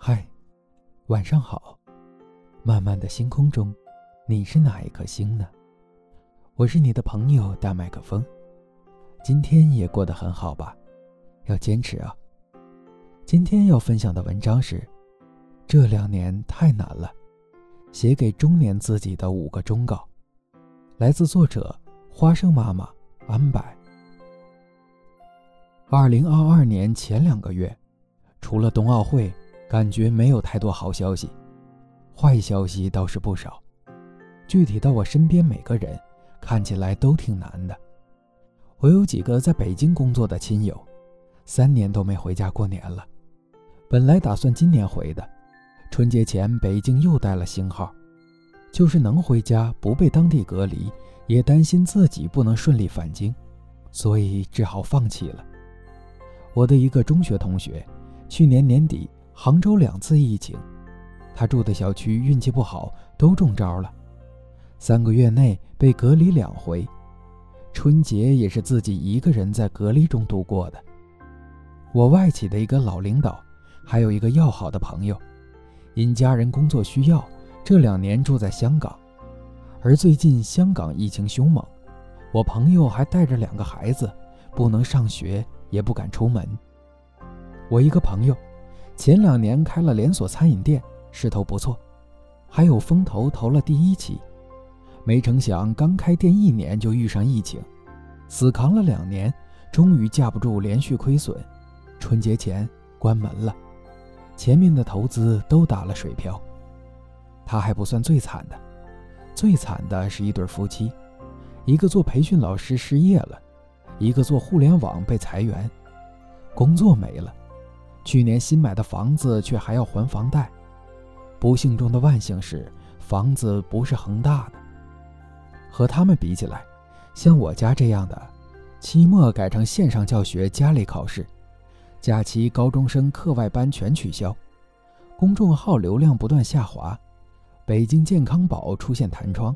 嗨，晚上好。漫漫的星空中，你是哪一颗星呢？我是你的朋友大麦克风。今天也过得很好吧？要坚持啊。今天要分享的文章是：这两年太难了，写给中年自己的五个忠告，来自作者花生妈妈安柏。二零二二年前两个月，除了冬奥会。感觉没有太多好消息，坏消息倒是不少。具体到我身边每个人，看起来都挺难的。我有几个在北京工作的亲友，三年都没回家过年了。本来打算今年回的，春节前北京又带了星号，就是能回家不被当地隔离，也担心自己不能顺利返京，所以只好放弃了。我的一个中学同学，去年年底。杭州两次疫情，他住的小区运气不好，都中招了。三个月内被隔离两回，春节也是自己一个人在隔离中度过的。我外企的一个老领导，还有一个要好的朋友，因家人工作需要，这两年住在香港。而最近香港疫情凶猛，我朋友还带着两个孩子，不能上学，也不敢出门。我一个朋友。前两年开了连锁餐饮店，势头不错，还有风投投了第一期，没成想刚开店一年就遇上疫情，死扛了两年，终于架不住连续亏损，春节前关门了，前面的投资都打了水漂。他还不算最惨的，最惨的是一对夫妻，一个做培训老师失业了，一个做互联网被裁员，工作没了。去年新买的房子却还要还房贷，不幸中的万幸是房子不是恒大的。和他们比起来，像我家这样的，期末改成线上教学家里考试，假期高中生课外班全取消，公众号流量不断下滑，北京健康宝出现弹窗，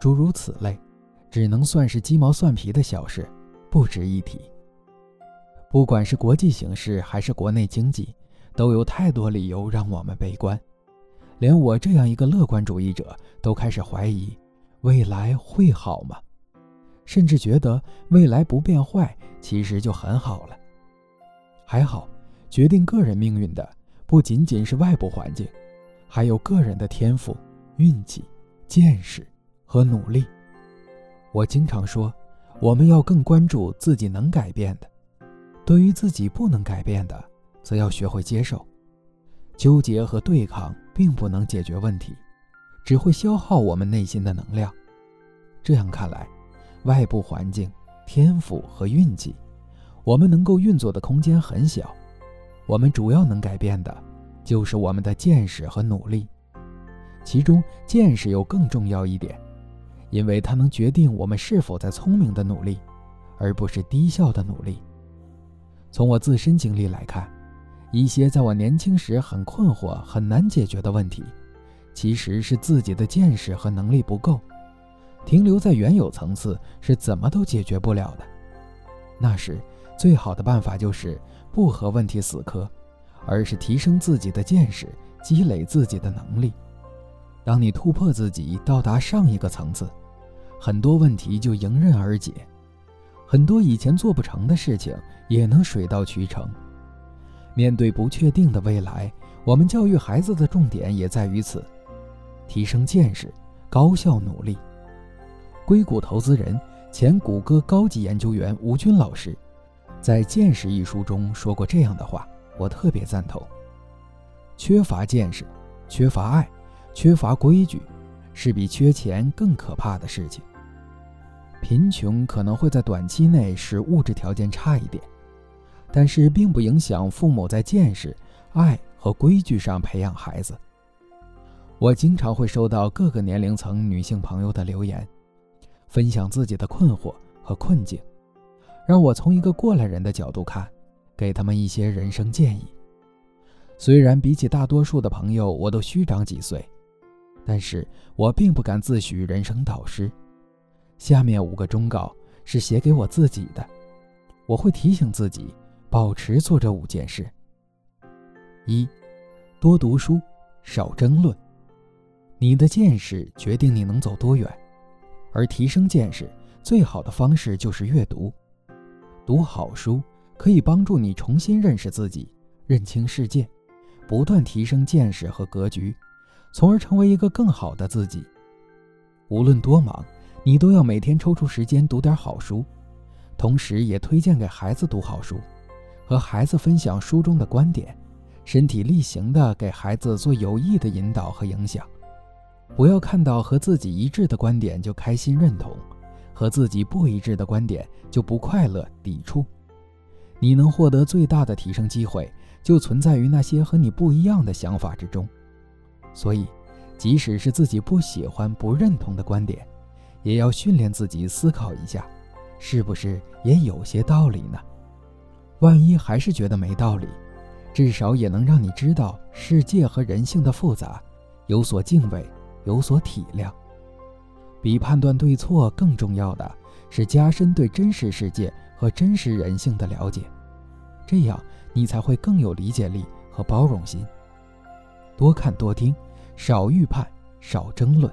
诸如此类，只能算是鸡毛蒜皮的小事，不值一提。不管是国际形势还是国内经济，都有太多理由让我们悲观。连我这样一个乐观主义者都开始怀疑，未来会好吗？甚至觉得未来不变坏，其实就很好了。还好，决定个人命运的不仅仅是外部环境，还有个人的天赋、运气、见识和努力。我经常说，我们要更关注自己能改变的。对于自己不能改变的，则要学会接受。纠结和对抗并不能解决问题，只会消耗我们内心的能量。这样看来，外部环境、天赋和运气，我们能够运作的空间很小。我们主要能改变的，就是我们的见识和努力。其中，见识又更重要一点，因为它能决定我们是否在聪明的努力，而不是低效的努力。从我自身经历来看，一些在我年轻时很困惑、很难解决的问题，其实是自己的见识和能力不够，停留在原有层次是怎么都解决不了的。那时，最好的办法就是不和问题死磕，而是提升自己的见识，积累自己的能力。当你突破自己，到达上一个层次，很多问题就迎刃而解。很多以前做不成的事情也能水到渠成。面对不确定的未来，我们教育孩子的重点也在于此：提升见识，高效努力。硅谷投资人、前谷歌高级研究员吴军老师在《见识》一书中说过这样的话，我特别赞同。缺乏见识、缺乏爱、缺乏规矩，是比缺钱更可怕的事情。贫穷可能会在短期内使物质条件差一点，但是并不影响父母在见识、爱和规矩上培养孩子。我经常会收到各个年龄层女性朋友的留言，分享自己的困惑和困境，让我从一个过来人的角度看，给他们一些人生建议。虽然比起大多数的朋友我都虚长几岁，但是我并不敢自诩人生导师。下面五个忠告是写给我自己的，我会提醒自己保持做这五件事：一、多读书，少争论。你的见识决定你能走多远，而提升见识最好的方式就是阅读。读好书可以帮助你重新认识自己，认清世界，不断提升见识和格局，从而成为一个更好的自己。无论多忙，你都要每天抽出时间读点好书，同时也推荐给孩子读好书，和孩子分享书中的观点。身体力行地给孩子做有益的引导和影响，不要看到和自己一致的观点就开心认同，和自己不一致的观点就不快乐抵触。你能获得最大的提升机会，就存在于那些和你不一样的想法之中。所以，即使是自己不喜欢、不认同的观点，也要训练自己思考一下，是不是也有些道理呢？万一还是觉得没道理。至少也能让你知道世界和人性的复杂，有所敬畏，有所体谅。比判断对错更重要的是加深对真实世界和真实人性的了解，这样你才会更有理解力和包容心。多看多听，少预判，少争论。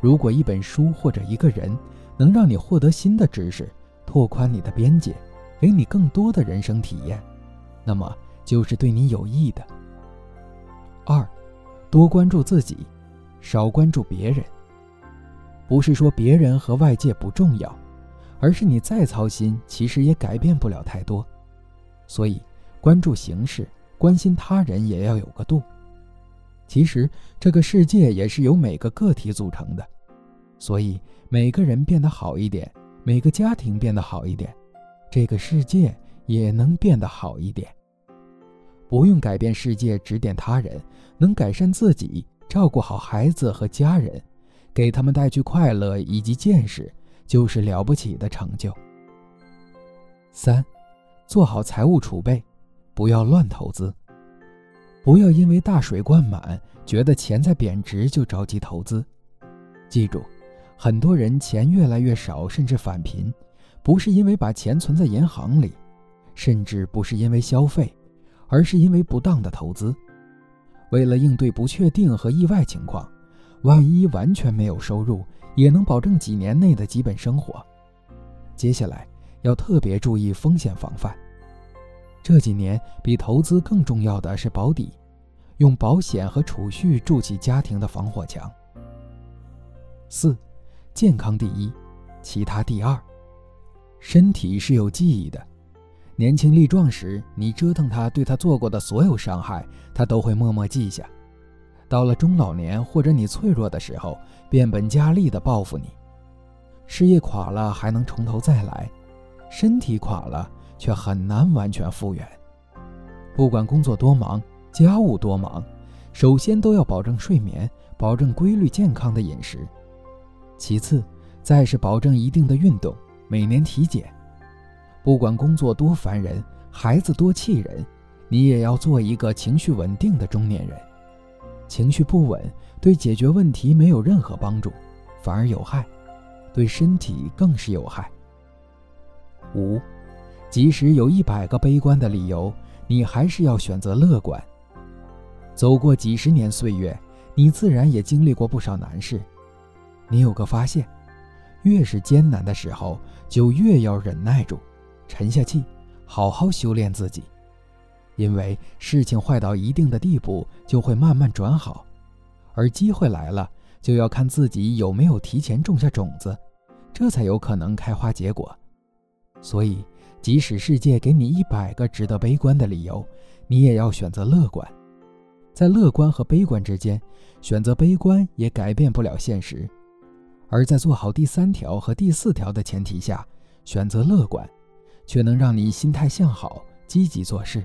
如果一本书或者一个人能让你获得新的知识，拓宽你的边界，给你更多的人生体验，那么。就是对你有益的。二，多关注自己，少关注别人。不是说别人和外界不重要，而是你再操心，其实也改变不了太多。所以，关注形式，关心他人也要有个度。其实，这个世界也是由每个个体组成的，所以每个人变得好一点，每个家庭变得好一点，这个世界也能变得好一点。不用改变世界，指点他人，能改善自己，照顾好孩子和家人，给他们带去快乐以及见识，就是了不起的成就。三，做好财务储备，不要乱投资，不要因为大水灌满，觉得钱在贬值就着急投资。记住，很多人钱越来越少，甚至返贫，不是因为把钱存在银行里，甚至不是因为消费。而是因为不当的投资，为了应对不确定和意外情况，万一完全没有收入，也能保证几年内的基本生活。接下来要特别注意风险防范。这几年比投资更重要的是保底，用保险和储蓄筑起家庭的防火墙。四，健康第一，其他第二。身体是有记忆的。年轻力壮时，你折腾他，对他做过的所有伤害，他都会默默记下。到了中老年或者你脆弱的时候，变本加厉地报复你。事业垮了还能从头再来，身体垮了却很难完全复原。不管工作多忙，家务多忙，首先都要保证睡眠，保证规律健康的饮食。其次，再是保证一定的运动，每年体检。不管工作多烦人，孩子多气人，你也要做一个情绪稳定的中年人。情绪不稳，对解决问题没有任何帮助，反而有害，对身体更是有害。五，即使有一百个悲观的理由，你还是要选择乐观。走过几十年岁月，你自然也经历过不少难事。你有个发现，越是艰难的时候，就越要忍耐住。沉下气，好好修炼自己，因为事情坏到一定的地步，就会慢慢转好，而机会来了，就要看自己有没有提前种下种子，这才有可能开花结果。所以，即使世界给你一百个值得悲观的理由，你也要选择乐观。在乐观和悲观之间，选择悲观也改变不了现实，而在做好第三条和第四条的前提下，选择乐观。却能让你心态向好，积极做事，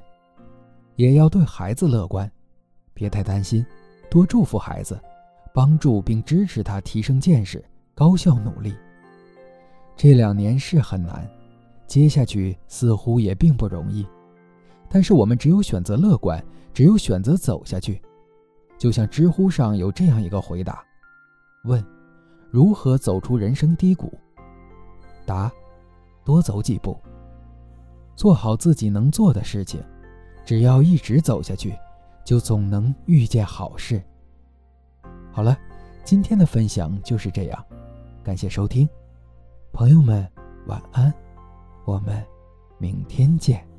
也要对孩子乐观，别太担心，多祝福孩子，帮助并支持他提升见识，高效努力。这两年是很难，接下去似乎也并不容易，但是我们只有选择乐观，只有选择走下去。就像知乎上有这样一个回答：问，如何走出人生低谷？答，多走几步。做好自己能做的事情，只要一直走下去，就总能遇见好事。好了，今天的分享就是这样，感谢收听，朋友们晚安，我们明天见。